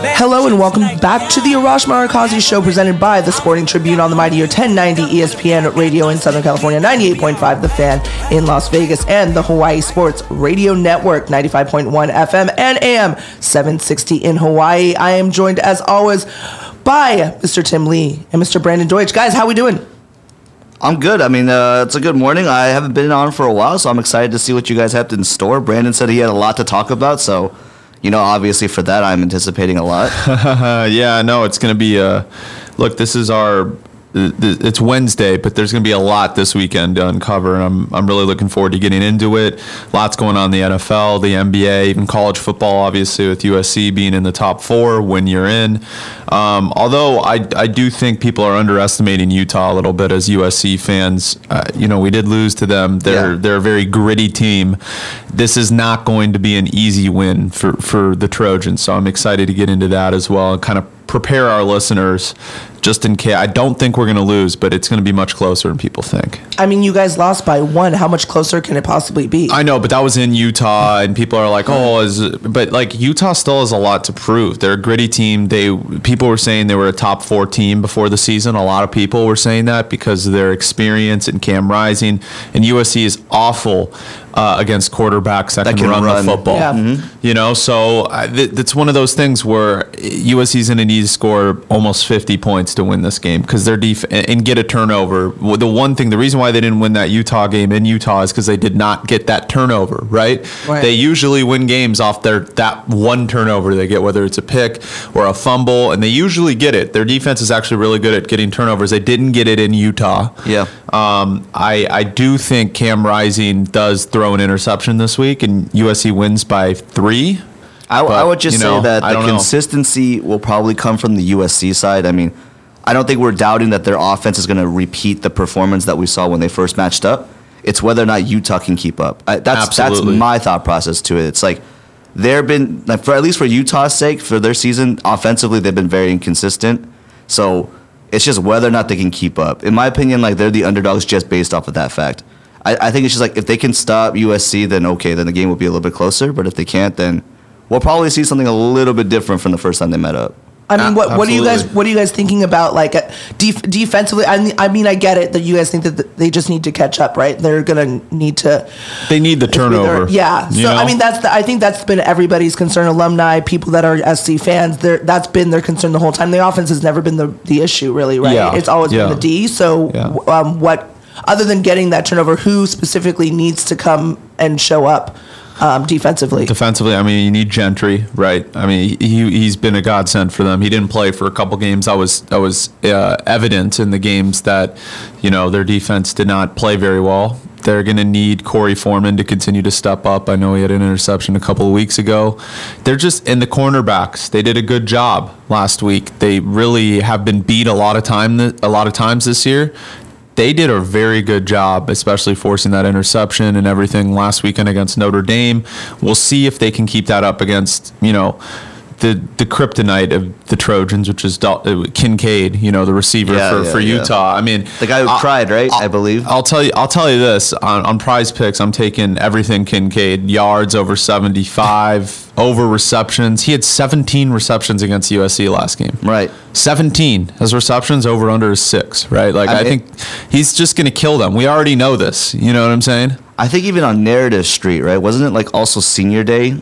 Hello and welcome back to the Arash Markazi Show presented by the Sporting Tribune on the Mightier 1090 ESPN Radio in Southern California, 98.5 The Fan in Las Vegas, and the Hawaii Sports Radio Network, 95.1 FM and AM 760 in Hawaii. I am joined as always by Mr. Tim Lee and Mr. Brandon Deutsch. Guys, how we doing? I'm good. I mean, uh, it's a good morning. I haven't been on for a while, so I'm excited to see what you guys have in store. Brandon said he had a lot to talk about, so you know, obviously for that, I'm anticipating a lot. yeah, no, it's going to be a look. This is our it's Wednesday, but there's going to be a lot this weekend to uncover, and I'm I'm really looking forward to getting into it. Lots going on in the NFL, the NBA, even college football, obviously with USC being in the top four when you're in. Um, although I I do think people are underestimating Utah a little bit as USC fans. Uh, you know, we did lose to them. They're yeah. they're a very gritty team. This is not going to be an easy win for for the Trojans, so I'm excited to get into that as well and kind of prepare our listeners just in case. I don't think we're going to lose, but it's going to be much closer than people think. I mean, you guys lost by one. How much closer can it possibly be? I know, but that was in Utah, and people are like, "Oh, is," but like Utah still has a lot to prove. They're a gritty team. They people were saying they were a top four team before the season. A lot of people were saying that because of their experience and Cam Rising, and USC is awful uh, against quarterbacks that, that can, can, run, run. the football. Yeah. Mm-hmm. You know, so uh, th- it's one of those things where USC's going to need to score almost 50 points to win this game because their def- and get a turnover. The one thing, the reason why they didn't win that Utah game in Utah is because they did not get that turnover. Right? right? They usually win games off their that one turnover they get, whether it's a pick or a fumble, and they usually get it. Their defense is actually really good at getting turnovers. They didn't get it in Utah. Yeah. Um, I I do think Cam Rising does throw an interception this week, and USC wins by three. I, but, I would just you know, say that the consistency know. will probably come from the USC side. I mean, I don't think we're doubting that their offense is going to repeat the performance that we saw when they first matched up. It's whether or not Utah can keep up. I, that's that's my thought process to it. It's like they've been like for at least for Utah's sake for their season offensively they've been very inconsistent. So it's just whether or not they can keep up. In my opinion, like they're the underdogs just based off of that fact. I, I think it's just like if they can stop USC, then okay, then the game will be a little bit closer. But if they can't, then we'll probably see something a little bit different from the first time they met up. I mean, what, what are you guys what are you guys thinking about like uh, def- defensively? I mean, I mean, I get it that you guys think that they just need to catch up, right? They're gonna need to. They need the turnover. Yeah. So know? I mean, that's the, I think that's been everybody's concern. Alumni, people that are SC fans, that's been their concern the whole time. The offense has never been the the issue, really, right? Yeah. It's always yeah. been the D. So, yeah. um, what other than getting that turnover, who specifically needs to come and show up um, defensively? Defensively, I mean, you need Gentry, right? I mean, he he's been a godsend for them. He didn't play for a couple games. That was that was uh, evident in the games that you know their defense did not play very well. They're going to need Korey Foreman to continue to step up. I know he had an interception a couple of weeks ago. They're just in the cornerbacks. They did a good job last week. They really have been beat a lot of time a lot of times this year they did a very good job, especially forcing that interception and everything last weekend against Notre Dame. We'll see if they can keep that up against, you know, the the kryptonite of the Trojans, which is Dal- uh, Kincaid, you know, the receiver yeah, for, yeah, for Utah. Yeah. I mean, the guy who i cried, right? I'll, i believe. I'll tell you. I'll tell you this on, on PrizePicks. I'm taking everything Kincaid yards over 75, over receptions. He had 17 receptions against USC last game. Right. 17 his receptions over under is six. Right. Like I, I think he's just going to kill them. We already know this. You know what I'm saying? I think even on Narrative Street, right? Wasn't it like also Senior Day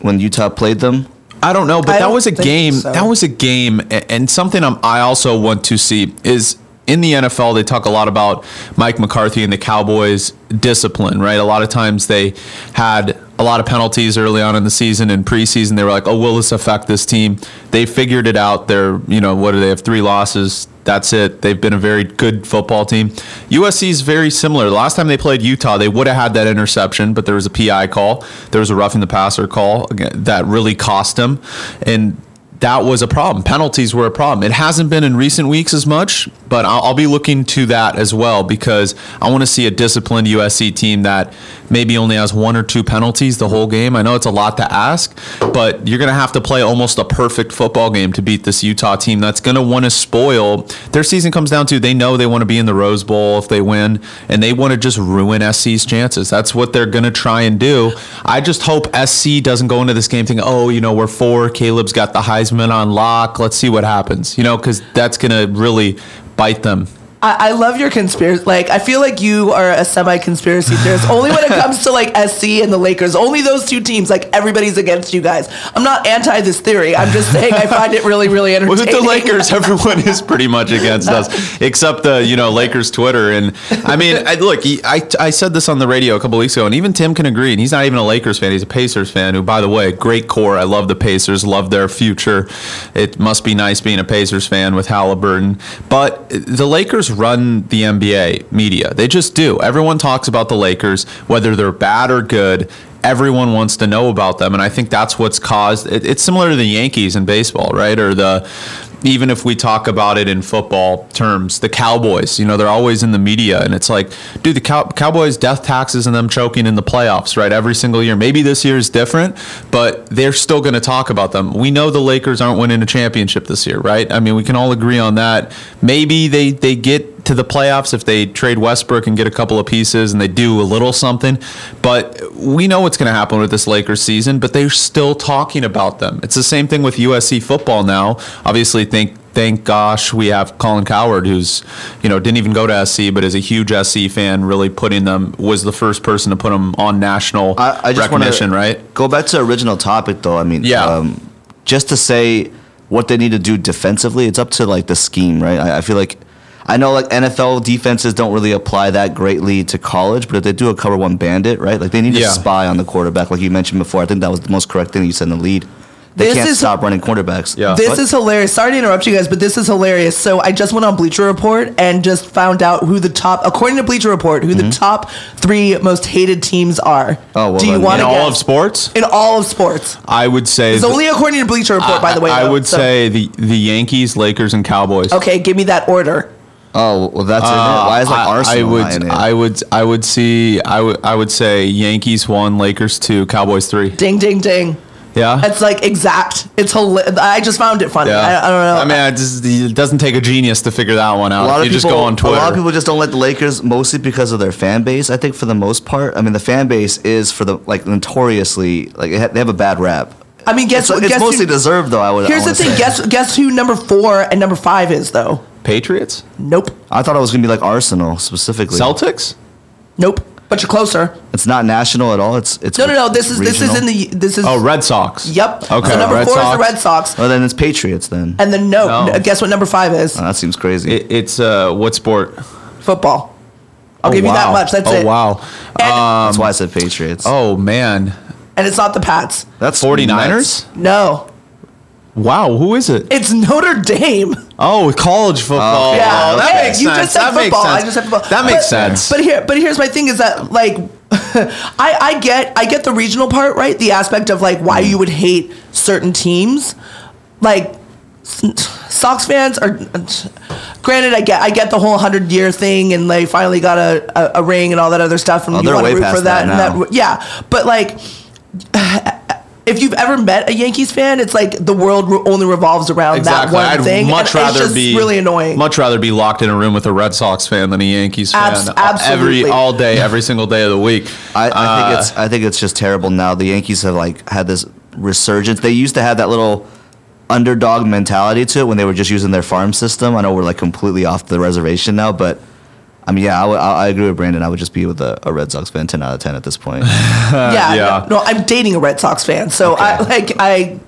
when Utah played them? I don't know, but I that was a game. So. That was a game, and something I'm, I also want to see is in the NFL, they talk a lot about Mike McCarthy and the Cowboys discipline, right? A lot of times they had a lot of penalties early on in the season and preseason. They were like, "Oh, will this affect this team?" They figured it out. They're, you know, what do they have? Three losses. That's it. They've been a very good football team. USC is very similar. The last time they played Utah, they would have had that interception, but there was a PI call. There was a roughing the passer call that really cost them, and that was a problem. Penalties were a problem. It hasn't been in recent weeks as much, but I'll, I'll be looking to that as well because I want to see a disciplined USC team that maybe only has one or two penalties the whole game. I know it's a lot to ask, but you're going to have to play almost a perfect football game to beat this Utah team that's going to want to spoil. Their season comes down to they know they want to be in the Rose Bowl if they win, and they want to just ruin SC's chances. That's what they're going to try and do. I just hope SC doesn't go into this game thinking, oh, you know, we're four. Caleb's got the Heisman on lock. Let's see what happens. You know, because that's going to really bite them I, I love your conspiracy. Like, I feel like you are a semi conspiracy theorist. only when it comes to like SC and the Lakers. Only those two teams. Like, everybody's against you guys. I'm not anti this theory. I'm just saying I find it really, really entertaining. With the Lakers, everyone is pretty much against us, except the you know Lakers Twitter. And I mean, I, look, I I said this on the radio a couple weeks ago, and even Tim can agree. And he's not even a Lakers fan; he's a Pacers fan. Who, by the way, great core. I love the Pacers. Love their future. It must be nice being a Pacers fan with Haliburton. But the Lakers run the NBA media. They just do. Everyone talks about the Lakers, whether they're bad or good. Everyone wants to know about them, and I think that's what's caused. It, it's similar to the Yankees in baseball, right? Or the even if we talk about it in football terms, the Cowboys, you know, they're always in the media. And it's like, dude, the Cow- Cowboys' death taxes and them choking in the playoffs, right? Every single year. Maybe this year is different, but they're still going to talk about them. We know the Lakers aren't winning a championship this year, right? I mean, we can all agree on that. Maybe they, they get to the playoffs if they trade Westbrook and get a couple of pieces and they do a little something. But we know what's going to happen with this Lakers season, but they're still talking about them. It's the same thing with USC football now. Obviously, think thank gosh we have Colin Cowherd, who's you know didn't even go to SC, but is a huge SC fan. Really putting them was the first person to put them on national I, I just recognition. Right. Go back to the original topic, though. I mean, yeah. Um, just to say what they need to do defensively, it's up to like the scheme, right? I, I feel like I know like NFL defenses don't really apply that greatly to college, but if they do a cover one bandit, right? Like they need to yeah. spy on the quarterback, like you mentioned before. I think that was the most correct thing you said in the lead. They this can't is, stop running quarterbacks. Yeah. This what? is hilarious. Sorry to interrupt you guys, but this is hilarious. So I just went on Bleacher Report and just found out who the top, according to Bleacher Report, who mm-hmm. the top three most hated teams are. Oh, well, do you want in all of sports? In all of sports, I would say it's only according to Bleacher Report, I, by the way. I though, would so. say the the Yankees, Lakers, and Cowboys. Okay, give me that order. Oh well, that's uh, it. Why is like Arsenal? I would, I would, I would see. I would, I would say Yankees one, Lakers two, Cowboys three. Ding, ding, ding. Yeah, it's like exact. It's hilarious. I just found it funny. Yeah. I, I, don't know. I mean, it, just, it, doesn't take a genius to figure that one out. A lot of you people, just go on Twitter. A lot of people just don't like the Lakers mostly because of their fan base. I think for the most part, I mean, the fan base is for the like notoriously like they have a bad rap. I mean, guess it's, guess it's mostly who, deserved though. I would. Here's I the thing. Say. Guess guess who number four and number five is though. Patriots? Nope. I thought it was gonna be like Arsenal specifically. Celtics? Nope. But you're closer. It's not national at all. It's it's no no no. This is this is in the this is oh Red Sox. Yep. Okay. So number Red four Sox. is the Red Sox. Oh, then it's Patriots then. And then no. no. Guess what number five is? Oh, that seems crazy. It, it's uh what sport? Football. I'll oh, give wow. you that much. That's oh, it. Oh wow. Um, That's why I said Patriots. Oh man. And it's not the Pats. That's 49ers? Nuts. No. Wow, who is it? It's Notre Dame. Oh, college football. Oh, yeah, that hey, makes you sense. just said that football. I just said football. That makes but, sense. But here, but here's my thing: is that like, I I get I get the regional part right, the aspect of like why you would hate certain teams, like. Sox fans are, granted, I get I get the whole hundred year thing, and they finally got a, a, a, ring and all that other stuff, and oh, you want to root for that, that and that. Yeah, but like if you've ever met a Yankees fan, it's like the world re- only revolves around exactly. that one I'd thing. Much and rather be really annoying. Much rather be locked in a room with a Red Sox fan than a Yankees fan. Abs- absolutely, every all day, every single day of the week. I, I uh, think it's I think it's just terrible now. The Yankees have like had this resurgence. They used to have that little underdog mentality to it when they were just using their farm system. I know we're like completely off the reservation now, but I mean, yeah, I, agree with Brandon. I would just be with a, a, Red Sox fan, ten out of ten at this point. yeah, yeah. No, no, I'm dating a Red Sox fan, so okay. I like I.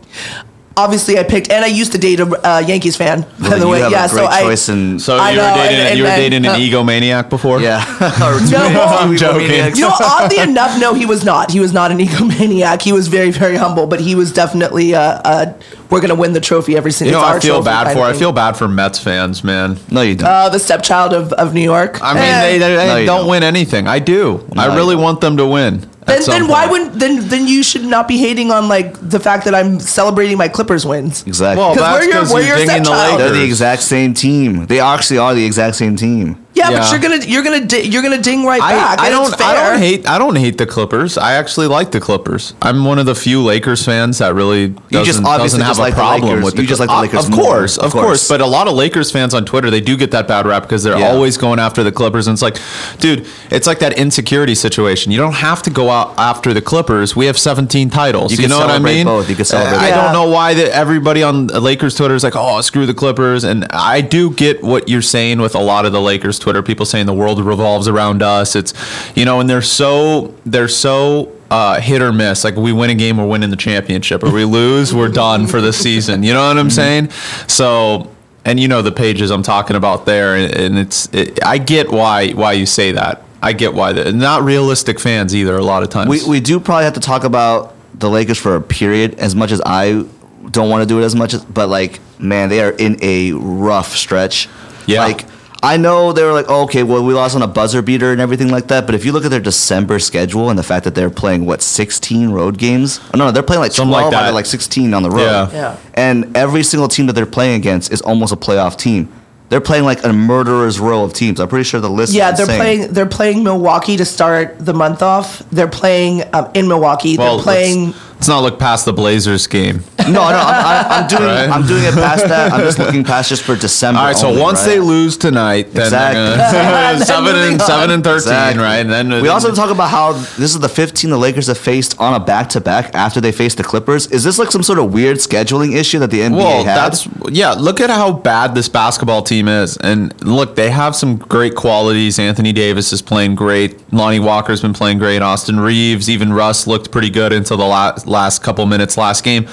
obviously I picked, and I used to date a uh, Yankees fan. By Well, the way, yeah. so I, choice in So I you were dating and- and you were then- dating an uh, egomaniac before? yeah. No, I'm joking. you know, oddly enough, no, he was not. He was not an egomaniac. He was very, very humble, but he was definitely. Uh, uh, we're gonna win the trophy every single time. You know, I feel bad for. I feel bad for Mets fans, man. no, you don't. Uh, the stepchild of, of New York. I mean, Eh. they, they, they No, don't, don't. win anything. I do. No, I really want them to win. at Then, some then why wouldn't then then you should not be hating on like the fact that I'm celebrating my Clippers wins. exactly. Well, 'Cause that's we're your- 'cause we're you're your dinging the stepchild. They're the exact same team. They actually are the exact same team. Yeah, Yeah. but you're gonna you're gonna di- you're gonna ding right I, back. I don't. It's I don't hate. I don't hate the Clippers. I actually like the Clippers. I'm one of the few Lakers fans that really doesn't, just obviously doesn't have just a like problem Lakers. with the You just like the Uh, Lakers Of more, course, of of course. course. But a lot of Lakers fans on Twitter, they do get that bad rap because they're Yeah. always going after the Clippers, and it's like, dude, it's like that insecurity situation. You don't have to go out after the Clippers. We have 17 titles. You You, can know what I celebrate mean? both. You can celebrate I both. don't know why that everybody on Lakers Twitter is like, oh, screw the Clippers, and I do get what you're saying with a lot of the Lakers Twitter people saying the world revolves around us. It's you know, and they're so they're so uh, hit or miss. Like we win a game, we're winning the championship, or we lose, we're done for the season. You know what I'm saying? So. And you know the pages I'm talking about there, and, and it's it, I get why why you say that. I get why they're not realistic fans either. A lot of times, We, we do probably have to talk about the Lakers for a period as much as I don't want to do it as much as but like man they are in a rough stretch Yeah. like I know they were like oh, okay well we lost on a buzzer beater and everything like that but if you look at their December schedule and the fact that they're playing what 16 road games oh, no no they're playing like Something 12 like out of like 16 on the road Yeah. Yeah. and every single team that they're playing against is almost a playoff team they're playing like a murderer's row of teams I'm pretty sure the list Yeah, is they're insane. playing. They're playing Milwaukee to start the month off. They're playing um, in Milwaukee. well, they're playing. Let's, not look past the Blazers game. No, no, I'm, I'm, I'm doing Right. I'm doing it past that. I'm just looking past just for December. All right, so only, once right? they lose tonight, then Exactly. seven and on. seven and thirteen, Exactly. right? And then we also talk about how this is the 15 the Lakers have faced on a back to back after they faced the Clippers. Is this like some sort of weird scheduling issue that the NBA Well, had? that's yeah. Look at how bad this basketball team is, and look, they have some great qualities. Anthony Davis is playing great. Lonnie Walker's been playing great. Austin Reaves, even Russ looked pretty good until the last last couple minutes last game.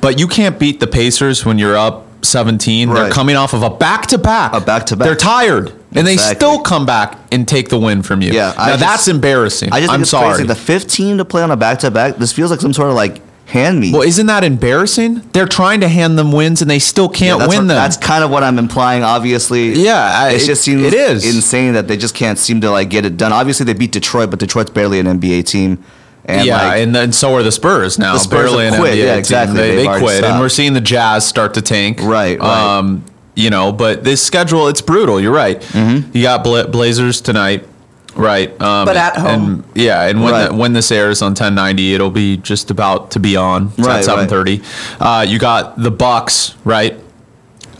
But you can't beat the Pacers when you're up 17. They're coming off of a back to back. A back-to-back. They're tired, and they Exactly. still come back and take the win from you. Yeah, now just- that's embarrassing. I just I'm sorry. crazy. The 15 to play on a back to back. This feels like some sort of like hand me. Well, isn't that embarrassing? They're trying to hand them wins and they still can't that's win what- them. That's kind of what I'm implying. Obviously, Yeah, it just seems it is. insane that they just can't seem to like get it done. Obviously, they beat Detroit, but Detroit's barely an NBA team. And yeah, like, and then so are the Spurs now. The Spurs barely have an quit. NBA Yeah, exactly. They, They've they already quit, and we're seeing the Jazz start to tank. Right, right. Um, you know, but this schedule it's brutal. You're right. Mm-hmm. You got Bla- Blazers tonight. Right, um, But at home. and yeah, and when Right. the, when this airs on 1090, it'll be just about to be on. It's Right, at 7:30. Uh, you got the Bucks, right?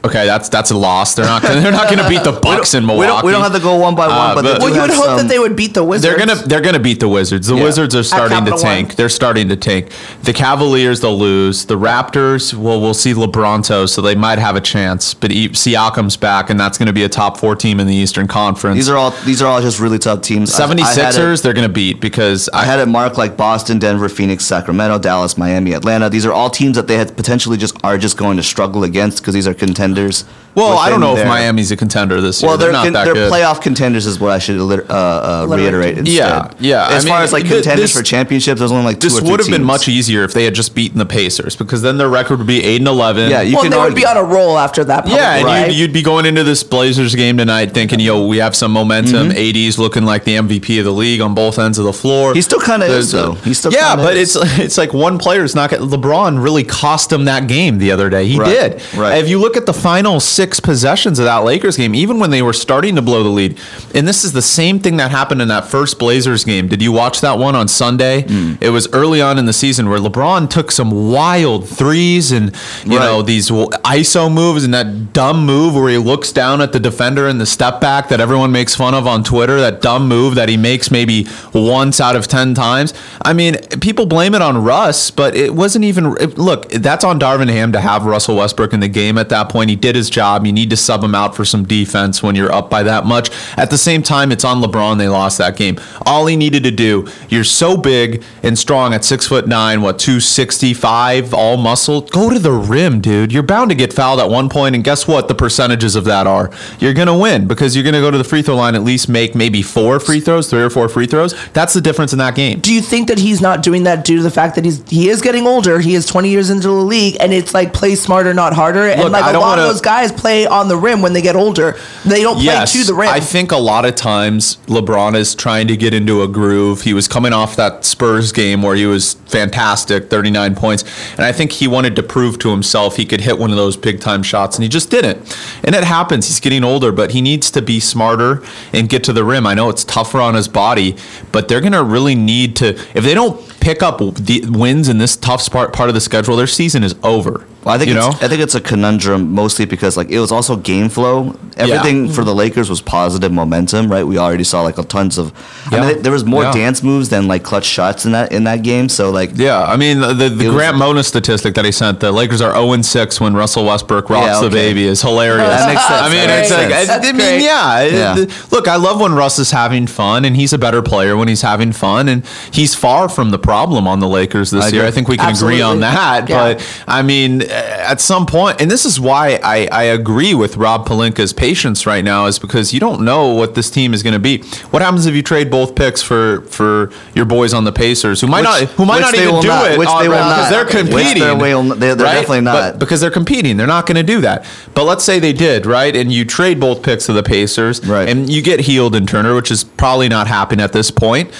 Okay, that's that's a loss. They're not gonna, they're not going to beat the Bucks in we Milwaukee. don't, we don't have to go one by one, Uh, but, but- Well, you would hope some- that they would beat the Wizards. They're gonna they're gonna beat the Wizards. The Yeah. Wizards are starting to tank. One. They're starting to tank. The Cavaliers they'll lose. The Raptors, well, we'll see LeBronto, so they might have a chance. But E- Siakam's back, and that's going to be a top four team in the Eastern Conference. These are all these are all just really tough teams. I- I it- 76ers. They're going to beat because I had it marked like Boston, Denver, Phoenix, Sacramento, Dallas, Miami, Atlanta. These are all teams that they had potentially just are just going to struggle against because these are contenders vendors well, I don't within know if Miami's a contender this year. Well, they're, not con- that they're good. playoff contenders is what I should uh, uh, reiterate. Instead. Yeah, yeah. As I far mean, as like contenders this- for championships, there's only like two This or three would have been much easier if they had just beaten the Pacers because then their record would be eight and eleven. Yeah, you well, can they would be on a roll after that. Probably, Yeah, and right? you'd, you'd be going into this Blazers game tonight thinking, yo, we have some momentum. AD's looking like the MVP of the league on both ends of the floor. He still kinda is, though. He still yeah, but is. it's it's like one player's not. Gonna, LeBron really cost him that game the other day. He Right, did. right. If you look at the final six possessions of that Lakers game, even when they were starting to blow the lead, and this is the same thing that happened in that first Blazers game. Did you watch that one on Sunday? Hmm. It was early on in the season where LeBron took some wild threes and you Right. know these ISO moves and that dumb move where he looks down at the defender in the step back that everyone makes fun of on Twitter. That dumb move that he makes maybe once out of ten times. I mean, people blame it on Russ, but it wasn't even. it- look, that's on Darvin Ham to have Russell Westbrook in the game at that point. He did his job. Job. You need to sub him out for some defense when you're up by that much. At the same time, it's on LeBron. They lost that game. All he needed to do, you're so big and strong at six foot nine, what, 265, all muscle. Go to the rim, dude. You're bound to get fouled at one point, and guess what? The percentages of that are. You're going to win because you're going to go to the free throw line, at least make maybe four free throws, three or four free throws. That's the difference in that game. Do you think that he's not doing that due to the fact that he's he is getting older? He is 20 years into the league, and it's like play smarter, not harder. Look, and like I a lot wanna- of those guys play on the rim when they get older. They don't play to the rim. I think a lot of times LeBron is trying to get into a groove. He was coming off that Spurs game where he was fantastic, 39 points, and I think he wanted to prove to himself he could hit one of those big time shots, and he just didn't. And it happens. He's getting older, but he needs to be smarter and get to the rim. I know it's tougher on his body, but they're going to really need to. If they don't pick up the wins in this tough part part of the schedule, their season is over. Well, I think you it's, know. I think it's a conundrum mostly because like it was also game flow. Everything for mm-hmm. the Lakers was positive momentum, right? We already saw like a tons of. I mean, there was more Yeah. dance moves than like clutch shots in that in that game. So like, Yeah, I mean the, the, the It was- Grant Mona statistic that he sent, the Lakers are 0 6 when Russell Westbrook rocks Yeah, the baby is hilarious. That makes sense. I mean, it's like. I, I mean, yeah. it- Yeah. look, I love when Russ is having fun, and he's a better player when he's having fun, and he's far from the problem on the Lakers this I year. agree. I think we can agree on that. Yeah. But I mean, Uh, at some point, and this is why I, I agree with Rob Pelinka's patience right now, is because you don't know what this team is going to be. What happens if you trade both picks for for your boys on the Pacers, who might Which- not who might not even do not, it, which uh, they will not because they're competing. they will- they're- they're definitely not. But because they're competing, they're not going to do that. But let's say they did, right? And you trade both picks to the Pacers, Right. And you get Hield in Turner, which is probably not happening at this point.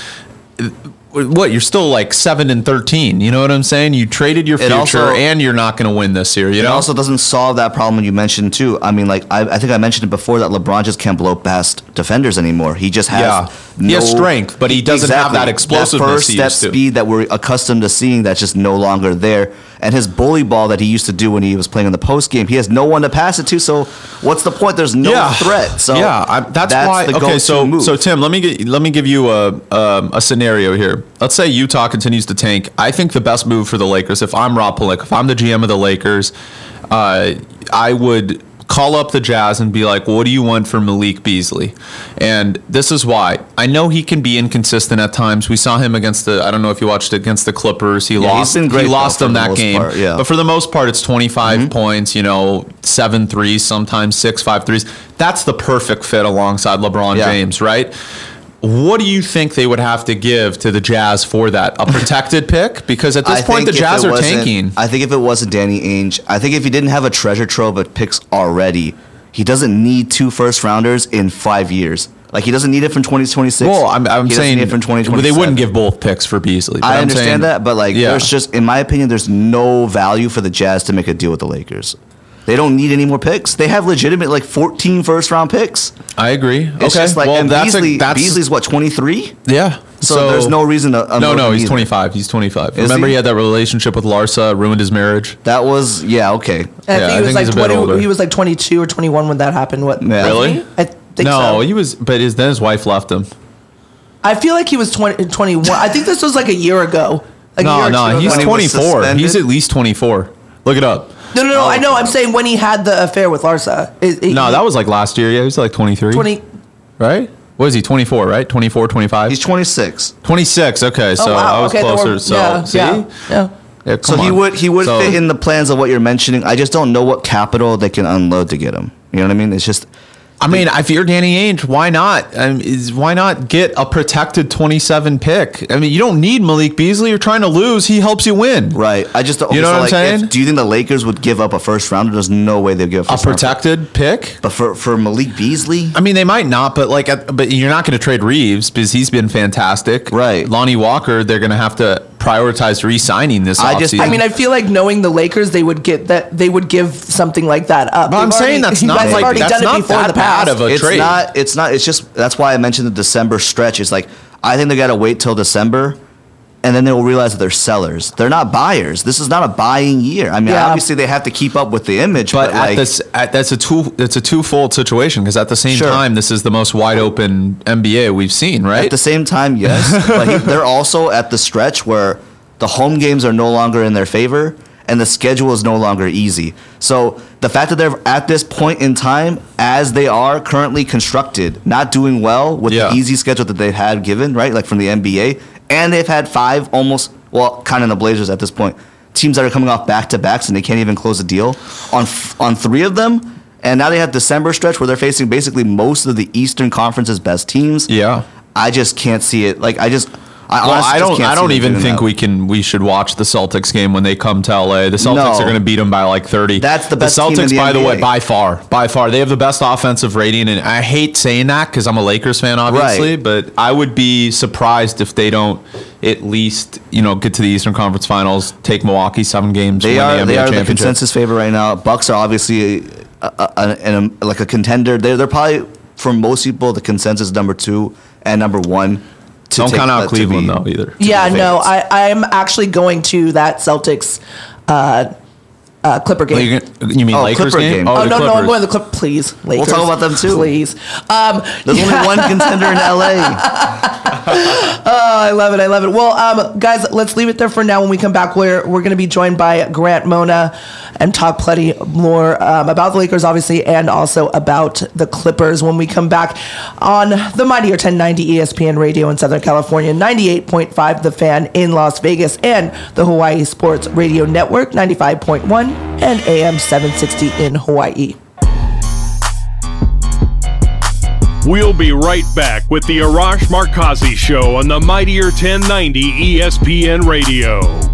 What you're still like seven and thirteen. You know what I'm saying? You traded your future, also- and you're not going to win this year. You it know. also doesn't solve that problem you mentioned too. I mean, like I, I think I mentioned it before that LeBron just can't blow past defenders anymore. He just has Yeah. He has strength, but he doesn't have that explosiveness That first step speed that we're accustomed to seeing that's just no longer there. And his bully ball that he used to do when he was playing in the post game, he has no one to pass it to. So what's the point? There's no threat. So yeah, I, that's, why. the okay, so move. so Tim, let me get let me give you a um, a scenario here. Let's say Utah continues to tank. I think the best move for the Lakers, if I'm Rob Pelinka, if I'm the GM of the Lakers, uh, I would call up the Jazz and be like, "What do you want for Malik Beasley?" And this is why. I know he can be inconsistent at times. We saw him against the. I don't know if you watched it against the Clippers. He he's lost. been great, he lost them that game. part, yeah. But for the most part, it's 25 Mm-hmm. points. You know, seven threes, sometimes six, five threes. That's the perfect fit alongside LeBron Yeah. James, right? What do you think they would have to give to the Jazz for that? A protected pick? Because at this I point, the Jazz are tanking. I think if it wasn't Danny Ainge, I think if he didn't have a treasure trove of picks already, he doesn't need two first rounders in five years. Like he doesn't need it from 2026. Well, I'm, I'm he doesn't saying need it from they wouldn't give both picks for Beasley. but I I'm understand saying- that, but like, Yeah. there's just, in my opinion, there's no value for the Jazz to make a deal with the Lakers. They don't need any more picks. They have legitimate like 14 first round picks. I agree. It's okay, just like well, and that's Beasley, a, that's Beasley's what 23. yeah. So, there's no reason to. No, unload no, him he's either. 25. He's 25. Is Remember, he? he? had that relationship with Larsa, ruined his marriage. That was yeah okay. And Yeah, I think I he was think like he's a bit 20, older. he was like 22 or 21 when that happened. What? Yeah. Really? I think no, so. he was, but his, then his wife left him. I feel like he was 20, 21. I think this was like a year ago. Like a year No, no, he's ago. When he 24. He's at least 24. Look it up. No, no, no. Oh, I know. I'm saying when he had the affair with Larsa. It- it- No, that was like last year. Yeah, he was like 23. 20. Right? What is he? 24, right? 24, 25? He's 26. 26. Okay, oh, so oh, wow. I was okay, then closer. we're- So, yeah, see? yeah, yeah. Yeah, So come he on. would he would So- fit in the plans of what you're mentioning. I just don't know what capital they can unload to get him. You know what I mean? It's just I mean, if you're Danny Ainge, why not? I mean, is why not get a protected 27 pick? I mean, you don't need Malik Beasley. You're trying to lose. He helps you win. right. I just You know what I'm like, saying? If, do you think the Lakers would give up a first rounder? There's no way they'd give up A first round. protected pick. But for for Malik Beasley, I mean, they might not, but like, but you're not going to trade Reaves because he's been fantastic. Right. Lonnie Walker, they're going to have to prioritize re-signing this I just- offseason. I mean, I feel like knowing the Lakers, they would get that. They would give something like that up. But I'm They've saying already- that's you not guys have like- already that's done not it before that in the bad past. of a it's trade. not. It's not. It's just that's why I mentioned the December stretch. It's like I think they got to wait till December. And then they will realize that they're sellers. They're not buyers. This is not a buying year. I mean, Yeah. obviously they have to keep up with the image, but, But at like, this, at, that's a two. It's a twofold situation because at the same Sure. time, this is the most wide open NBA we've seen, right? At the same time, yes, but he, they're also at the stretch where the home games are no longer in their favor, and the schedule is no longer easy. So the fact that they're at this point in time, as they are currently constructed, not doing well with yeah. the easy schedule that they've had given, right, like from the NBA, and they've had five almost, well, kind of the Blazers at this point, teams that are coming off back to backs and they can't even close a deal on on three of them. And now they have December stretch where they're facing basically most of the Eastern Conference's best teams. Yeah. I just can't see it. Like I just I, well, I don't. I don't even think we can. We should watch the Celtics game when they come to LA. The Celtics no. are going to beat them by like thirty. That's the best. The Celtics, the by NBA. the way, by far, by far, they have the best offensive rating. And I hate saying that because I'm a Lakers fan, obviously. Right. But I would be surprised if they don't at least you know get to the Eastern Conference Finals, take Milwaukee seven games. They are. The they are the consensus favorite right now. Bucks are obviously a, a, a, like a contender. They're they're probably for most people the consensus number two and number one don't count out Cleveland though either. Yeah, no, I I'm actually going to that Celtics. Uh, uh, Clipper game. Oh, you, mean oh, Lakers Clipper game? game. Oh, oh no, Clippers. no, I'm going to the Clip. Please, Lakers. We'll talk about them too. Please. Um, There's yeah. only one contender in LA. oh, I love it. I love it. Well, um, guys, let's leave it there for now. When we come back, we're we're going to be joined by Grant Mona and talk plenty more um, about the Lakers, obviously, and also about the Clippers when we come back on the Mightier 1090 ESPN Radio in Southern California, 98.5 The Fan in Las Vegas, and the Hawaii Sports Radio Network, 95.1 and AM 760 in Hawaii. We'll be right back with the Arash Markazi Show on the Mightier 1090 ESPN Radio.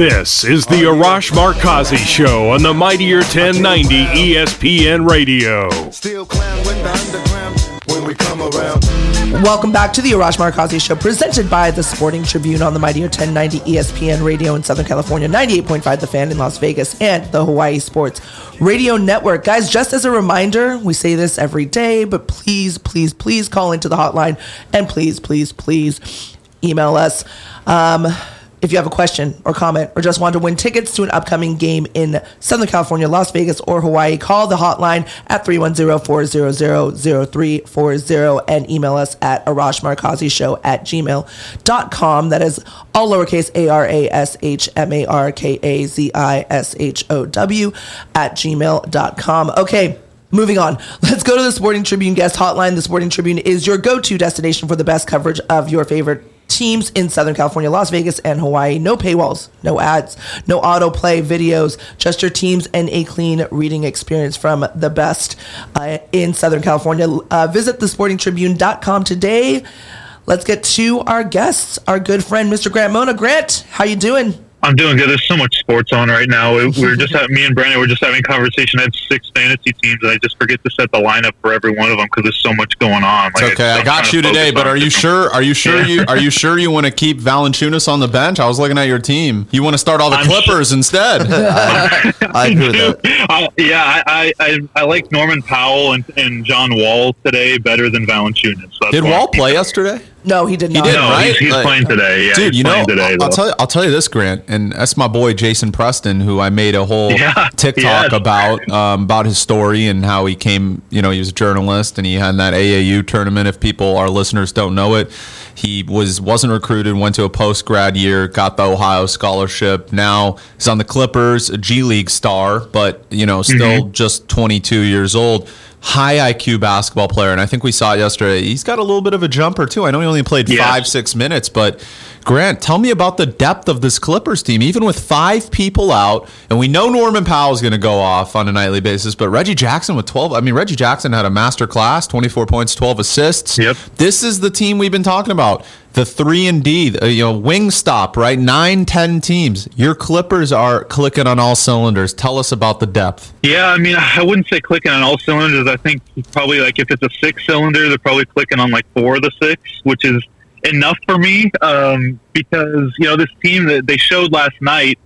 This is the Arash Markazi Show on the Mightier 1090 ESPN Radio. Welcome back to the Arash Markazi Show, presented by the Sporting Tribune on the Mightier 1090 ESPN Radio in Southern California, 98.5 The Fan in Las Vegas, and the Hawaii Sports Radio Network. Guys, just as a reminder, we say this every day, but please, please, please call into the hotline and please, please, please email us. Um, if you have a question or comment or just want to win tickets to an upcoming game in Southern California, Las Vegas, or Hawaii, call the hotline at 310-400-0340 and email us at arashmarkazishow at gmail.com. That is all lowercase A-R-A-S-H-M-A-R-K-A-Z-I-S-H-O-W at gmail.com. Okay. Moving on, let's go to the Sporting Tribune guest hotline. The Sporting Tribune is your go to destination for the best coverage of your favorite teams in Southern California, Las Vegas, and Hawaii. No paywalls, no ads, no autoplay videos, just your teams and a clean reading experience from the best uh, in Southern California. Uh, visit thesportingtribune.com today. Let's get to our guests, our good friend, Mr. Grant Mona. Grant, how you doing? I'm doing good. There's so much sports on right now. We are just having, me and Brandon. We're just having conversation. I have six fantasy teams, and I just forget to set the lineup for every one of them because there's so much going on. Like, okay, I got you today, but are you sure? Are you sure yeah. you are you sure you want to keep Valanciunas on the bench? I was looking at your team. You want to start all the I'm Clippers sure. instead? I, I agree with that. Uh, yeah, I, I, I like Norman Powell and, and John Wall today better than Valanciunas. So Did Wall play yesterday? No, he did not. He did, no, right? He's, he's like, playing today. Yeah, dude, you know, today, I'll, I'll, tell you, I'll tell you this, Grant, and that's my boy Jason Preston, who I made a whole yeah, TikTok about um, about his story and how he came. You know, he was a journalist and he had that AAU tournament. If people, our listeners, don't know it, he was wasn't recruited, went to a post grad year, got the Ohio scholarship. Now he's on the Clippers, a G League star, but you know, still mm-hmm. just 22 years old high IQ basketball player, and I think we saw it yesterday. He's got a little bit of a jumper too. I know he only played five, six minutes, but Grant, tell me about the depth of this Clippers team. Even with five people out, and we know Norman Powell is going to go off on a nightly basis, but Reggie Jackson with 12. I mean, Reggie Jackson had a master class, 24 points, 12 assists. Yep. This is the team we've been talking about. The three and D, you know, wing stop, right? Nine, ten teams. Your Clippers are clicking on all cylinders. Tell us about the depth. Yeah, I mean, I wouldn't say clicking on all cylinders. I think probably like if it's a six cylinder, they're probably clicking on like four of the six, which is enough for me um, because you know this team that they showed last night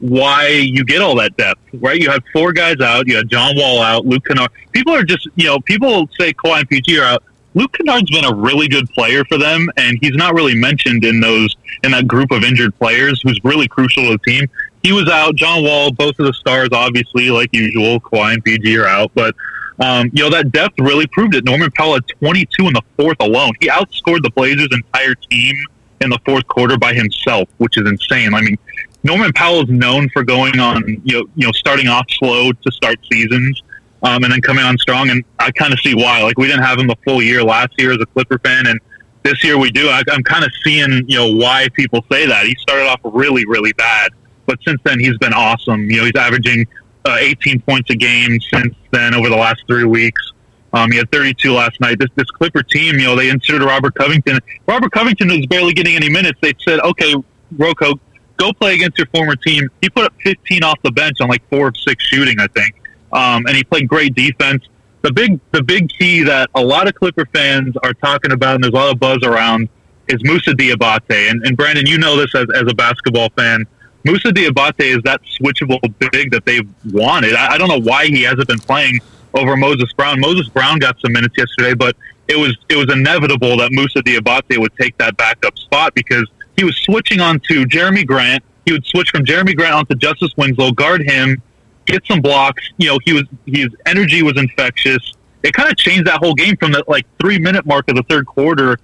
why you get all that depth, right? You have four guys out. You have John Wall out, Luke Kennard. People are just you know people say Kawhi and PG are out. Luke Kennard's been a really good player for them, and he's not really mentioned in those in that group of injured players who's really crucial to the team. He was out. John Wall, both of the stars, obviously, like usual. Kawhi and PG are out, but um, you know, that depth really proved it. Norman Powell had 22 in the fourth alone. He outscored the Blazers' entire team in the fourth quarter by himself, which is insane. I mean, Norman Powell is known for going on, you know, you know, starting off slow to start seasons, um, and then coming on strong. And I kind of see why. Like we didn't have him the full year last year as a Clipper fan, and this year we do. I, I'm kind of seeing, you know, why people say that. He started off really, really bad, but since then he's been awesome. You know, he's averaging uh, 18 points a game since then over the last three weeks. Um, he had 32 last night. This this Clipper team, you know, they inserted Robert Covington. Robert Covington was barely getting any minutes. They said, "Okay, Rocco, go play against your former team." He put up 15 off the bench on like four of six shooting, I think, um, and he played great defense. The big the big key that a lot of Clipper fans are talking about, and there's a lot of buzz around, is Moussa Diabate. And, and Brandon, you know this as, as a basketball fan. Moussa Diabate is that switchable big that they've wanted. I, I don't know why he hasn't been playing over Moses Brown. Moses Brown got some minutes yesterday, but it was it was inevitable that Moussa Diabate would take that backup spot because he was switching on to Jerami Grant. He would switch from Jerami Grant onto Justice Winslow, guard him, get some blocks. You know, he was his energy was infectious. It kind of changed that whole game from the like three minute mark of the third quarter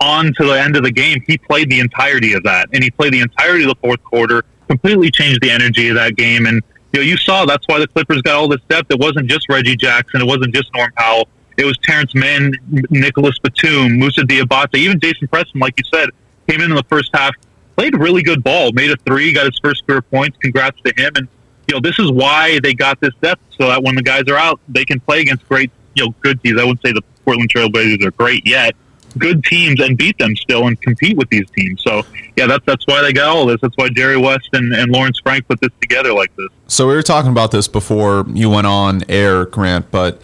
on to the end of the game. He played the entirety of that, and he played the entirety of the fourth quarter completely changed the energy of that game. And you know, you saw that's why the Clippers got all this depth. It wasn't just Reggie Jackson. It wasn't just Norm Powell. It was Terrence Mann, Nicholas Batum, Moussa Diabate, even Jason Preston, like you said, came in in the first half, played really good ball, made a three, got his first career points. Congrats to him. And you know, this is why they got this depth so that when the guys are out, they can play against great, you know, good teams. I wouldn't say the Portland Trailblazers are great yet, good teams and beat them still and compete with these teams. So yeah, that's that's why they got all this. That's why Jerry West and, and Lawrence Frank put this together like this. So we were talking about this before you went on air, Grant, but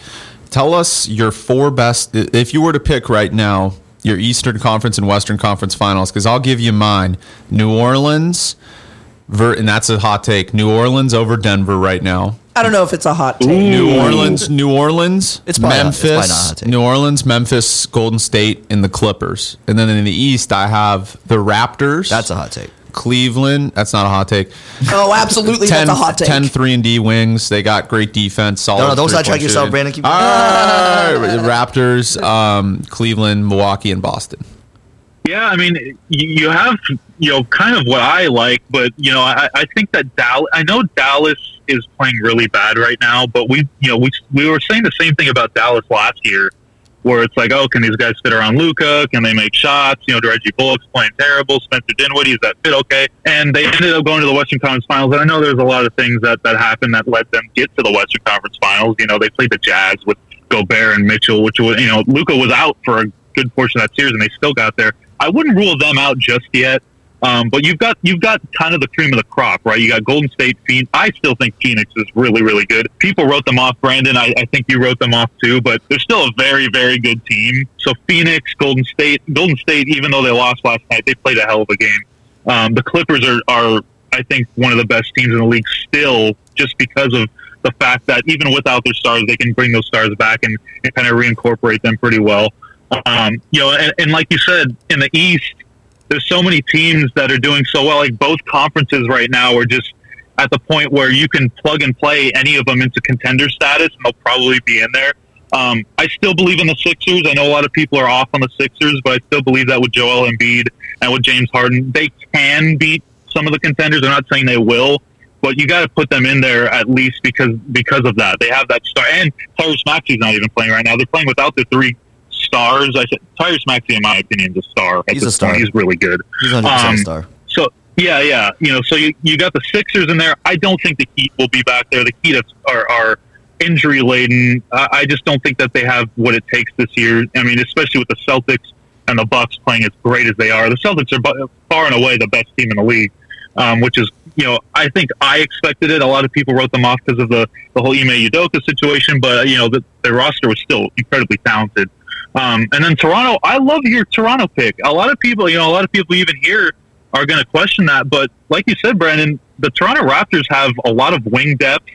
tell us your four best if you were to pick right now your Eastern Conference and Western Conference finals, because I'll give you mine. New Orleans, and that's a hot take. New Orleans over Denver right now. I don't know if it's a hot take. New Orleans, New Orleans, it's Memphis, not, it's not New Orleans, Memphis, Golden State, and the Clippers. And then in the East, I have the Raptors. That's a hot take. Cleveland, that's not a hot take. Oh, absolutely, 10, that's a hot take. 10 3 and D wings. They got great defense. Solid no, no, don't sidetrack yourself, Brandon. Keep ah, Raptors, um, Cleveland, Milwaukee, and Boston. Yeah, I mean, you have you know kind of what I like, but you know, I, I think that Dallas. I know Dallas is playing really bad right now, but we you know we we were saying the same thing about Dallas last year, where it's like, oh, can these guys fit around Luka? Can they make shots? You know, Reggie Bullock's playing terrible. Spencer Dinwiddie is that fit okay? And they ended up going to the Western Conference Finals. And I know there's a lot of things that that happened that led them get to the Western Conference Finals. You know, they played the Jazz with Gobert and Mitchell, which was you know Luka was out for a good portion of that series, and they still got there. I wouldn't rule them out just yet. Um, but you've got you've got kind of the cream of the crop, right? You got Golden State. Phoenix. I still think Phoenix is really really good. People wrote them off, Brandon. I, I think you wrote them off too, but they're still a very very good team. So Phoenix, Golden State, Golden State. Even though they lost last night, they played a hell of a game. Um, the Clippers are are I think one of the best teams in the league still, just because of the fact that even without their stars, they can bring those stars back and, and kind of reincorporate them pretty well. Um, you know, and, and like you said, in the East, there's so many teams that are doing so well. Like both conferences right now are just at the point where you can plug and play any of them into contender status, and they'll probably be in there. Um, I still believe in the Sixers. I know a lot of people are off on the Sixers, but I still believe that with Joel Embiid and with James Harden, they can beat some of the contenders. I'm not saying they will, but you got to put them in there at least because because of that. They have that star, and Tyrese Maxey's not even playing right now. They're playing without the three stars. I said Tyrese Maxey, in my opinion, is a star. He's a star. Point. He's really good. He's 100 um, star. So yeah, yeah. You know, so you, you got the Sixers in there. I don't think the Heat will be back there. The Heat are are injury laden. Uh, I just don't think that they have what it takes this year. I mean, especially with the Celtics and the Bucks playing as great as they are. The Celtics are far and away the best team in the league, um, which is you know I think I expected it. A lot of people wrote them off because of the the whole Ime Udoka situation, but you know the, their roster was still incredibly talented. Um, and then Toronto, I love your Toronto pick. A lot of people, you know, a lot of people even here are going to question that. But like you said, Brandon, the Toronto Raptors have a lot of wing depth.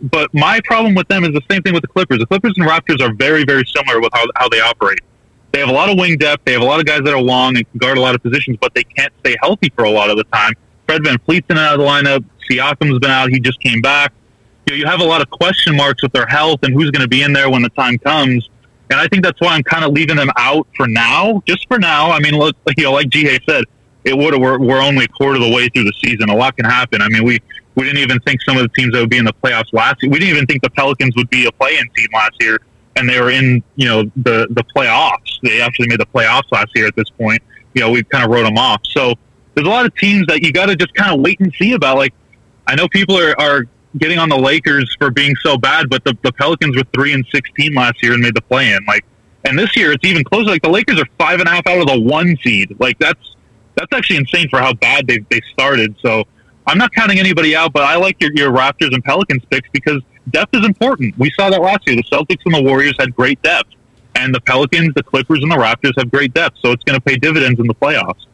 But my problem with them is the same thing with the Clippers. The Clippers and Raptors are very, very similar with how, how they operate. They have a lot of wing depth. They have a lot of guys that are long and can guard a lot of positions, but they can't stay healthy for a lot of the time. Fred VanVleet's been out of the lineup. Siakam's been out. He just came back. You, know, you have a lot of question marks with their health and who's going to be in there when the time comes. And I think that's why I'm kind of leaving them out for now, just for now. I mean, look, you know, like G. said, it would we're, we're only a quarter of the way through the season. A lot can happen. I mean, we we didn't even think some of the teams that would be in the playoffs last year. We didn't even think the Pelicans would be a play-in team last year, and they were in you know the the playoffs. They actually made the playoffs last year. At this point, you know, we kind of wrote them off. So there's a lot of teams that you got to just kind of wait and see about. Like I know people are, are getting on the Lakers for being so bad, but the, the Pelicans were three and sixteen last year and made the play-in. Like, and this year it's even closer. Like the Lakers are five and a half out of the one seed. Like that's that's actually insane for how bad they they started. So I'm not counting anybody out, but I like your, your Raptors and Pelicans picks because depth is important. We saw that last year. The Celtics and the Warriors had great depth, and the Pelicans, the Clippers, and the Raptors have great depth. So it's going to pay dividends in the playoffs.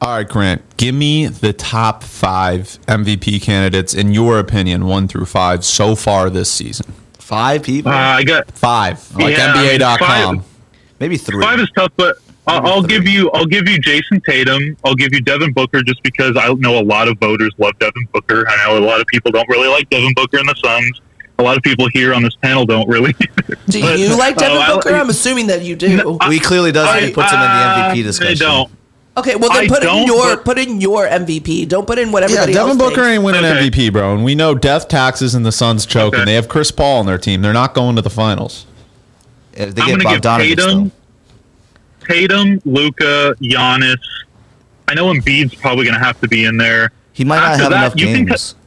All right, Grant, give me the top five MVP candidates in your opinion, one through five, so far this season. Five people? Uh, I got five, like yeah, NBA.com. Maybe three. Five is tough, but I'll, I'll give you I'll give you Jayson Tatum. I'll give you Devin Booker just because I know a lot of voters love Devin Booker. I know a lot of people don't really like Devin Booker and the Suns. A lot of people here on this panel don't really. do but, you like Devin uh, Booker? I, am assuming that you do. No, he clearly does. I, he puts him in the MVP discussion. I don't. Okay, well then put in your put in your MVP. Don't put in what everybody yeah, Devin Booker thinks. ain't winning okay. MVP, bro. And we know death taxes and the Suns choke, okay. and they have Chris Paul on their team. They're not going to the finals. If they get Bogdanovich, Tatum, Tatum, Luka, Giannis. I know Embiid's probably going to have to be in there. He might After not have that, enough you games. Can,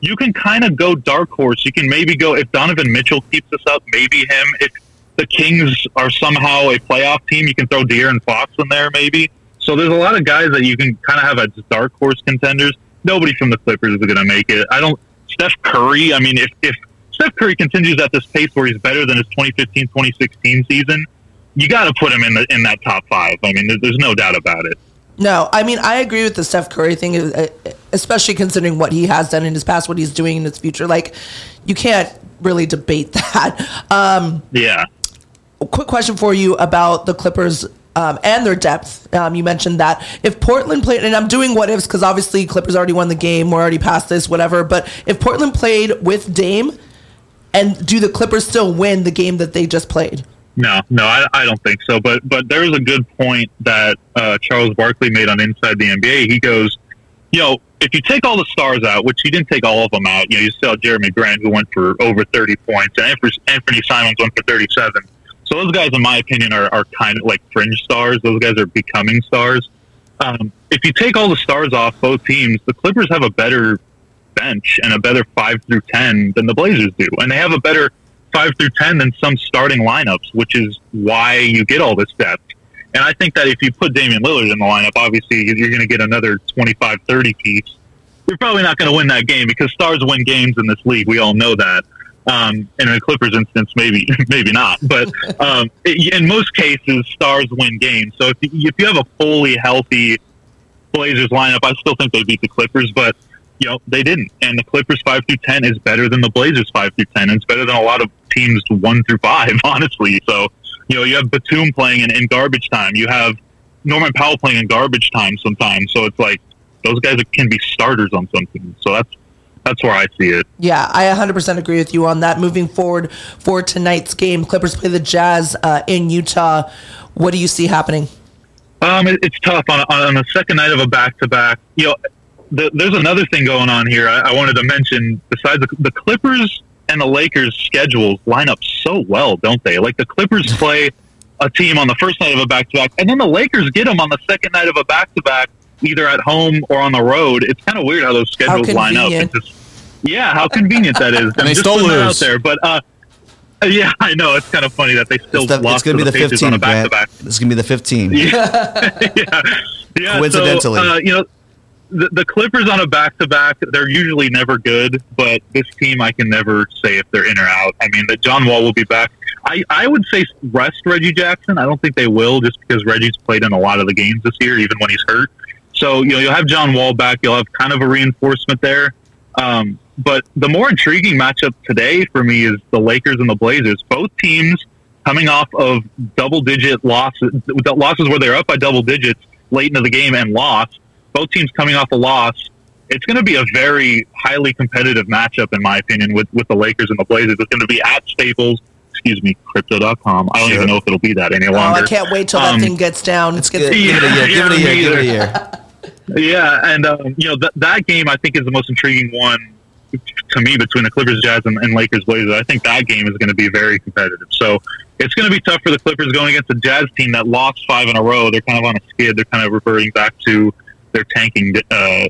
you can kind of go dark horse. You can maybe go if Donovan Mitchell keeps this up, maybe him. If the Kings are somehow a playoff team, you can throw De'Aaron Fox in there, maybe. So there's a lot of guys that you can kind of have as dark horse contenders. Nobody from the Clippers is going to make it. I don't. Steph Curry. I mean, if if Steph Curry continues at this pace where he's better than his 2015-2016 season, you got to put him in the in that top five. I mean, there's no doubt about it. No, I mean I agree with the Steph Curry thing, uh, especially considering what he has done in his past, what he's doing in his future. Like, you can't really debate that. Um, yeah. Quick question for you about the Clippers um, and their depth. Um, you mentioned that if Portland played, and I'm doing what ifs because obviously Clippers already won the game, we're already past this, whatever. But if Portland played with Dame, and do the Clippers still win the game that they just played? No, no, I, I don't think so. But but there is a good point that uh, Charles Barkley made on Inside the NBA. He goes, you know, if you take all the stars out, which he didn't take all of them out, you know, you have Jerami Grant who went for over 30 points, and Anfernee Simons went for 37. So those guys, in my opinion, are, are kind of like fringe stars. Those guys are becoming stars. Um, if you take all the stars off both teams, the Clippers have a better bench and a better five through ten than the Blazers do, and they have a better five through ten than some starting lineups, which is why you get all this depth. And I think that if you put Damian Lillard in the lineup, obviously you're going to get another 25, 30 piece. You're probably not going to win that game because stars win games in this league. We all know that. Um, in a Clippers instance, maybe maybe not, but um, in most cases, stars win games. So if you, if you have a fully healthy Blazers lineup, I still think they beat the Clippers. But you know, they didn't. And the Clippers five through ten is better than the Blazers five through ten. And it's better than a lot of teams one through five, honestly. So, you know, you have Batum playing in, in garbage time. You have Norman Powell playing in garbage time sometimes. So it's like those guys can be starters on some teams. So that's that's where I see it. Yeah, I 100% agree with you on that. Moving forward for tonight's game, Clippers play the Jazz uh, in Utah. What do you see happening? Um, it, it's tough on, on the second night of a back to back. You know, the, there's another thing going on here. I, I wanted to mention. Besides the, the, Clippers and the Lakers schedules line up so well, don't they? Like the Clippers play a team on the first night of a back to back, and then the Lakers get them on the second night of a back to back, either at home or on the road. It's kind of weird how those schedules how line up. Just, yeah, how convenient that is. and they still lose out there, but uh, yeah, I know it's kind of funny that they still it's, the, it's going to be the, 15 back to back. It's going to be the 15. Yeah, yeah. yeah. Coincidentally, so, uh, you know the, the Clippers on a back to back, they're usually never good, but this team I can never say if they're in or out. I mean, that John Wall will be back. I, I would say rest Reggie Jackson. I don't think they will just because Reggie's played in a lot of the games this year, even when he's hurt. So, you know, you'll have John Wall back. You'll have kind of a reinforcement there. Um, but the more intriguing matchup today for me is the Lakers and the Blazers. Both teams coming off of double digit losses, losses where they're up by double digits late into the game and lost both teams coming off a loss. It's going to be a very highly competitive matchup, in my opinion, with, with the Lakers and the Blazers. It's going to be at Staples. Excuse me, crypto.com. I don't sure. even know if it'll be that any longer. Oh, I can't wait till um, that thing gets down. It's good. Yeah, give it a year. Give it a year. Give it a year. yeah, and um, you know th- that game I think is the most intriguing one to me between the Clippers, Jazz, and, and Lakers, Blazers. I think that game is going to be very competitive. So it's going to be tough for the Clippers going against a Jazz team that lost five in a row. They're kind of on a skid. They're kind of reverting back to their tanking uh,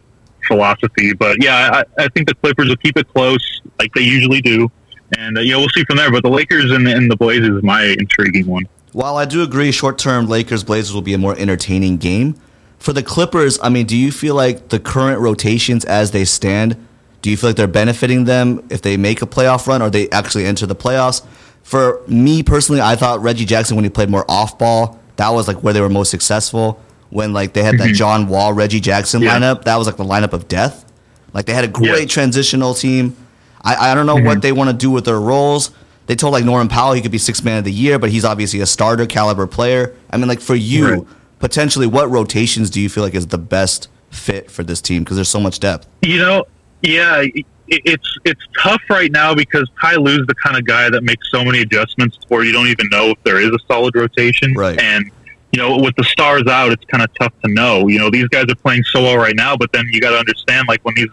philosophy. But yeah, I, I, think the Clippers will keep it close like they usually do, and uh, yeah, we'll see from there. But the Lakers and, and the Blazers is my intriguing one. While I do agree, short term Lakers Blazers will be a more entertaining game. For the Clippers, I mean, do you feel like the current rotations as they stand? Do you feel like they're benefiting them if they make a playoff run or they actually enter the playoffs? For me personally, I thought Reggie Jackson when he played more off ball, that was like where they were most successful when like they had that mm-hmm. John Wall, Reggie Jackson yeah. lineup. That was like the lineup of death. Like they had a great yeah. transitional team. I, I don't know mm-hmm. what they want to do with their roles. They told like Norman Powell he could be six man of the year, but he's obviously a starter caliber player. I mean, like for you, right. Potentially, what rotations do you feel like is the best fit for this team? Because there's so much depth. You know, yeah, it's it's tough right now because Ty Lue's the kind of guy that makes so many adjustments where you don't even know if there is a solid rotation. Right. And you know, with the stars out, it's kind of tough to know. You know, these guys are playing so well right now, but then you got to understand, like when these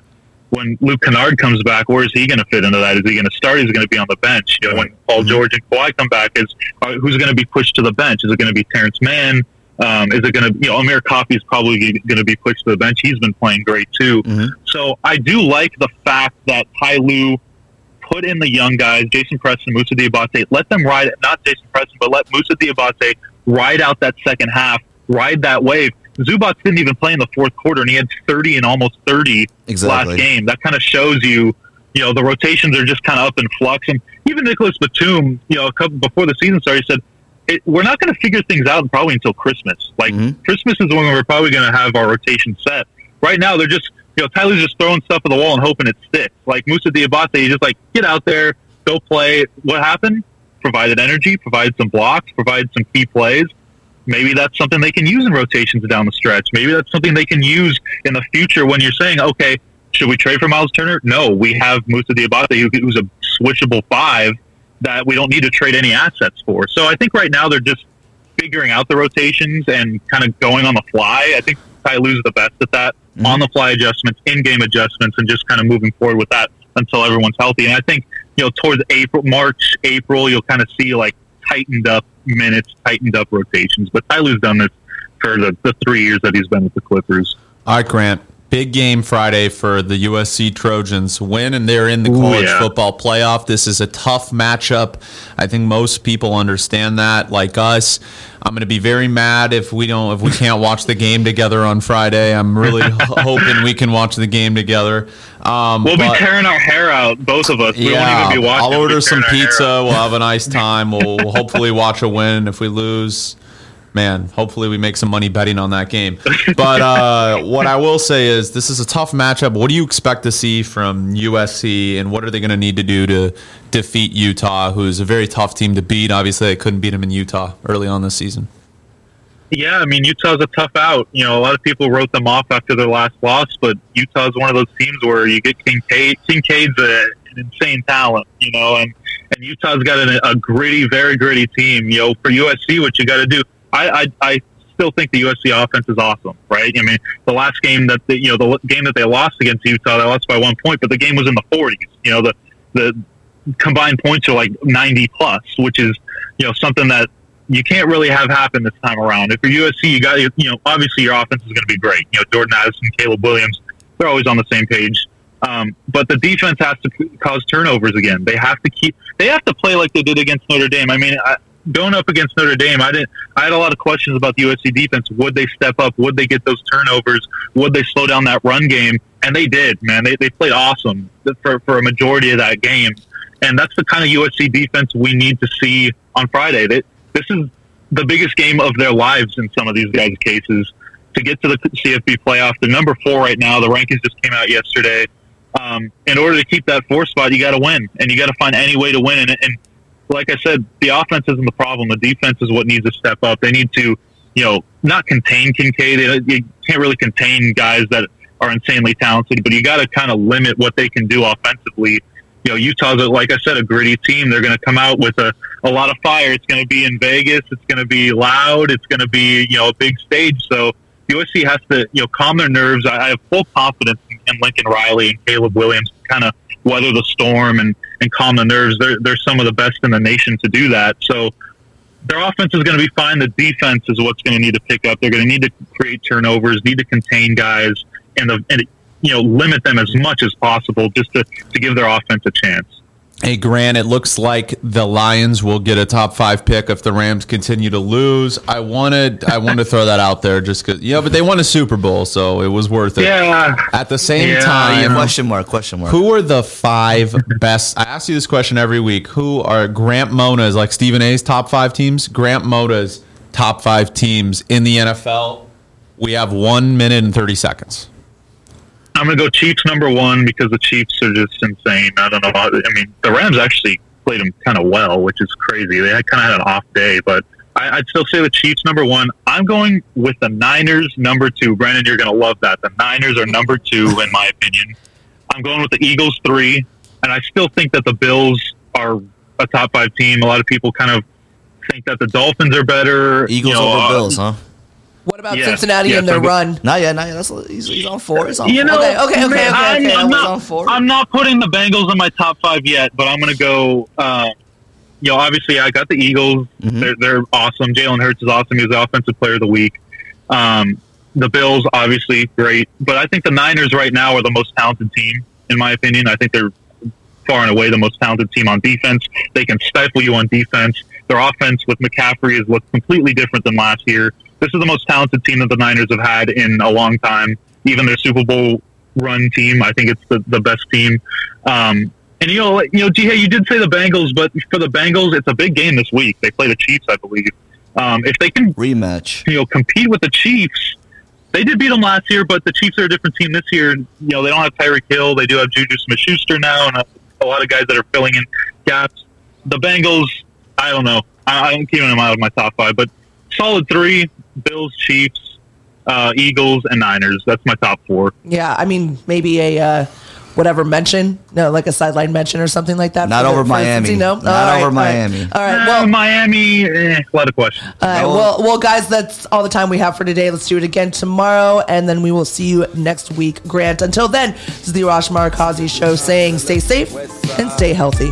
when Luke Kennard comes back, where is he going to fit into that? Is he going to start? Is he going to be on the bench? You know, when Paul mm-hmm. George and Kawhi come back, is uh, who's going to be pushed to the bench? Is it going to be Terance Mann? Um, is it going to, you know, Amir probably going to be pushed to the bench. He's been playing great too. Mm-hmm. So I do like the fact that Ty Lue put in the young guys, Jason Preston, Moussa Diabate, let them ride, not Jason Preston, but let Moussa Diabate ride out that second half, ride that wave. Zubac didn't even play in the fourth quarter, and he had 30 and almost 30 exactly. last game. That kind of shows you, you know, the rotations are just kind of up in flux. And even Nicholas Batum, you know, a couple before the season started, said, it, "We're not going to figure things out probably until Christmas. Like mm-hmm. Christmas is when we're probably going to have our rotation set. Right now, they're just, you know, Ty Lue's just throwing stuff at the wall and hoping it sticks. Like Moussa Diabate, he's just like, get out there, go play. What happened? provided energy, provided some blocks, provided some key plays. Maybe that's something they can use in rotations down the stretch. Maybe that's something they can use in the future when you're saying, okay, should we trade for Miles Turner? No, we have Moussa Diabate, who's a switchable five that we don't need to trade any assets for. So I think right now they're just figuring out the rotations and kind of going on the fly. I think Ty Lue's the best at that, mm-hmm. on the fly adjustments, in game adjustments, and just kind of moving forward with that until everyone's healthy. And I think you know, towards April, March, April, you'll kind of see like tightened up minutes, tightened up rotations. But Ty Lue's done this for the, the three years that he's been with the Clippers. All right, Grant. Big game Friday for the USC Trojans. Win and they're in the college Ooh, yeah. football playoff. This is a tough matchup. I think most people understand that, like us. I'm going to be very mad if we don't if we can't watch the game together on Friday. I'm really hoping we can watch the game together. Um, we'll but, be tearing our hair out, both of us. We yeah, won't even be watching. I'll order some pizza. We'll have a nice time. We'll, we'll hopefully watch a win. If we lose, man, hopefully we make some money betting on that game. But uh, what I will say is this is a tough matchup. What do you expect to see from USC, and what are they going to need to do to defeat Utah, who's a very tough team to beat? Obviously, they couldn't beat them in Utah early on this season. Yeah, I mean Utah's a tough out. You know, a lot of people wrote them off after their last loss, but Utah's one of those teams where you get Kincaid. Kincaid's a, an insane talent, you know, and and Utah's got a, a gritty, very gritty team. You know, for USC, what you got to do I, I, I still think the USC offense is awesome, right? I mean, the last game that the, you know the game that they lost against Utah, they lost by one point, but the game was in the 40s. You know, the the combined points are like 90 plus, which is you know something that you can't really have happen this time around. If you're USC, you got you know obviously your offense is going to be great. You know Jordan Addison, Caleb Williams, they're always on the same page. Um, but the defense has to cause turnovers again. They have to keep. They have to play like they did against Notre Dame. I mean, I, going up against Notre Dame, I didn't. I had a lot of questions about the USC defense. Would they step up? Would they get those turnovers? Would they slow down that run game? And they did. Man, they they played awesome for for a majority of that game. And that's the kind of USC defense we need to see on Friday. This is the biggest game of their lives in some of these guys' cases to get to the CFB playoff. They're number four right now. The rankings just came out yesterday. Um, in order to keep that four spot, you got to win, and you got to find any way to win. And, and like I said, the offense isn't the problem. The defense is what needs to step up. They need to, you know, not contain Kincaid. You can't really contain guys that are insanely talented, but you got to kind of limit what they can do offensively. You know, Utah's, like I said, a gritty team. They're going to come out with a, a lot of fire. It's going to be in Vegas. It's going to be loud. It's going to be, you know, a big stage. So USC has to, you know, calm their nerves. I, I have full confidence in, in Lincoln Riley and Caleb Williams to kind of weather the storm and, and calm the nerves. They're, they're some of the best in the nation to do that. So their offense is going to be fine. The defense is what's going to need to pick up. They're going to need to create turnovers, need to contain guys, and, the, and you know limit them as much as possible just to, to give their offense a chance. Hey Grant, it looks like the Lions will get a top five pick if the Rams continue to lose. I wanted I wanted to throw that out there just because yeah, but they won a Super Bowl, so it was worth it. Yeah. At the same yeah, time, yeah, question mark, question mark. Who are the five best? I ask you this question every week. Who are Grant Mona's like Stephen A's top five teams? Grant Mona's top five teams in the NFL. We have one minute and thirty seconds. I'm going to go Chiefs number one because the Chiefs are just insane. I don't know. I mean, the Rams actually played them kind of well, which is crazy. They kind of had an off day, but I, would still say the Chiefs number one. I'm going with the Niners number two. Brandon, you're going to love that. The Niners are number two, in my opinion. I'm going with the Eagles three, and I still think that the Bills are a top five team. A lot of people kind of think that the Dolphins are better. Eagles you know, over uh, Bills, huh? What about yeah, Cincinnati yeah, and their run? Not yet, not yet. That's, he's, he's on four. He's on you four. know, okay, okay, okay. okay, I'm, okay. I'm, not, I'm not putting the Bengals in my top five yet, but I'm going to go. Uh, you know, obviously, I got the Eagles. Mm-hmm. They're, they're awesome. Jalen Hurts is awesome. He's the offensive player of the week. Um, the Bills, obviously, great. But I think the Niners right now are the most talented team, in my opinion. I think they're far and away the most talented team on defense. They can stifle you on defense. Their offense with McCaffrey has looked completely different than last year this is the most talented team that the Niners have had in a long time. Even their Super Bowl run team, I think it's the, the best team. Um, and you know, you know, G, hey, you did say the Bengals, but for the Bengals, it's a big game this week. They play the Chiefs, I believe. Um, if they can rematch, you know, compete with the Chiefs, they did beat them last year, but the Chiefs are a different team this year. You know, they don't have Tyreek Hill. They do have Juju Smith-Schuster now, and a, a, lot of guys that are filling in gaps. The Bengals, I don't know. I, I don't keep them out of my top five, but solid three. Bills, Chiefs, uh, Eagles, and Niners. That's my top four. Yeah, I mean maybe a uh, whatever mention, no, like a sideline mention or something like that. Not over the, Miami. No, not all over right, Miami. All right. All right. Well, uh, Miami. Eh, a lot of questions. All right. No. Well, well, guys, that's all the time we have for today. Let's do it again tomorrow, and then we will see you next week. Grant. Until then, this is the Arash Markazi Show saying, stay safe and stay healthy.